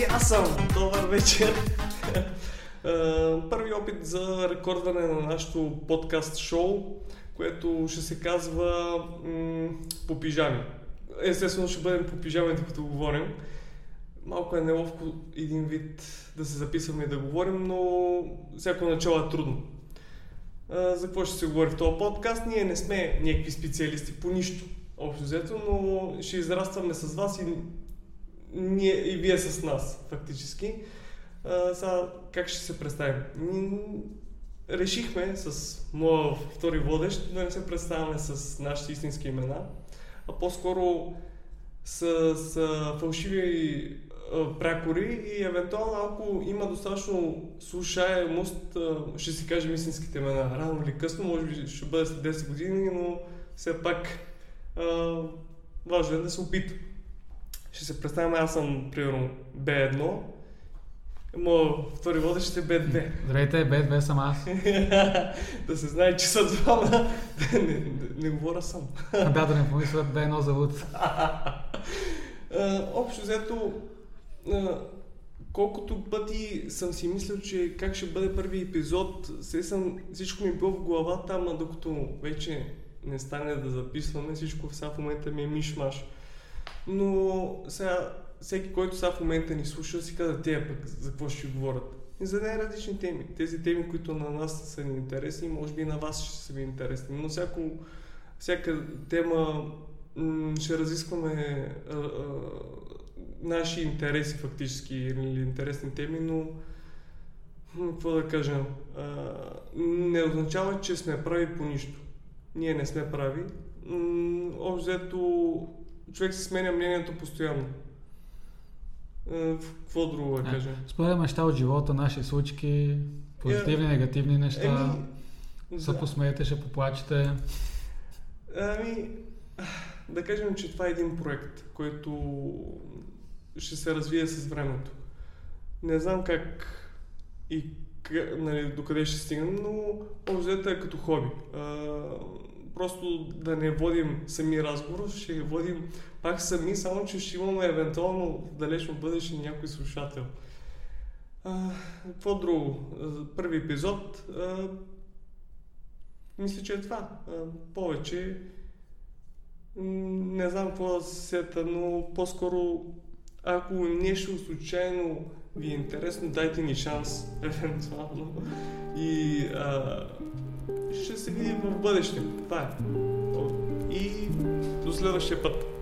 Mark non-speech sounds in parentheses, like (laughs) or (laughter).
И аз съм. Добър вечер. (laughs) Първи опит за рекордване на нашото подкаст шоу, което ще се казва м- по пижами. Естествено ще бъдем по пижами, докато говорим. Малко е неловко един вид да се записваме и да говорим, но всяко начало е трудно. За какво ще се говори в този подкаст? Ние не сме някакви специалисти по нищо, общо взето, но ще израстваме с вас и, ние, и вие с нас, фактически. А, сега, как ще се представим? Решихме с моя втори водещ да не се представяме с нашите истински имена, а по-скоро с, с фалшиви прякори и евентуално ако има достатъчно слушаемост, ще си кажем истинските имена. Рано или късно, може би ще бъде след 10 години, но все пак а, важно е да се опита. Ще се представим, аз съм примерно B1, Моят втори водещ е B2. Здравейте, B2 съм аз. (laughs) да се знае, че са двама. не, не, не говоря сам. да, да не помислят B1 за Луд. Общо взето, колкото пъти съм си мислил, че как ще бъде първи епизод, се съм, всичко ми било в главата, ама докато вече не стане да записваме, всичко сега в момента ми е мишмаш. Но сега всеки, който сега в момента ни слуша, си казва, те пък за какво ще говорят. И за най-различни теми. Тези теми, които на нас са ни интересни, може би и на вас ще са ви интересни. Но всяко, всяка тема м- ще разискваме а, а, наши интереси фактически или интересни теми, но какво да кажа, а, не означава, че сме прави по нищо. Ние не сме прави. Общо взето човек се сменя мнението постоянно. Какво друго да кажа? Споделяме неща от живота, наши случки, позитивни, yeah. негативни неща. Еми, се да. посмеете, ще поплачете. Ами, да кажем, че това е един проект, който ще се развие с времето. Не знам как и нали, докъде ще стигнем, но общо е като хоби. Просто да не водим сами разговор, ще водим пак сами, само че ще имаме евентуално в далечно бъдеще някой слушател. А, какво друго? Първи епизод. А, мисля, че е това. А, повече не знам какво да се сета, но по-скоро ако нещо случайно ви е интересно, дайте ни шанс, (laughs) евентуално. И а, ще се видим в бъдеще. Това е. И до следващия път.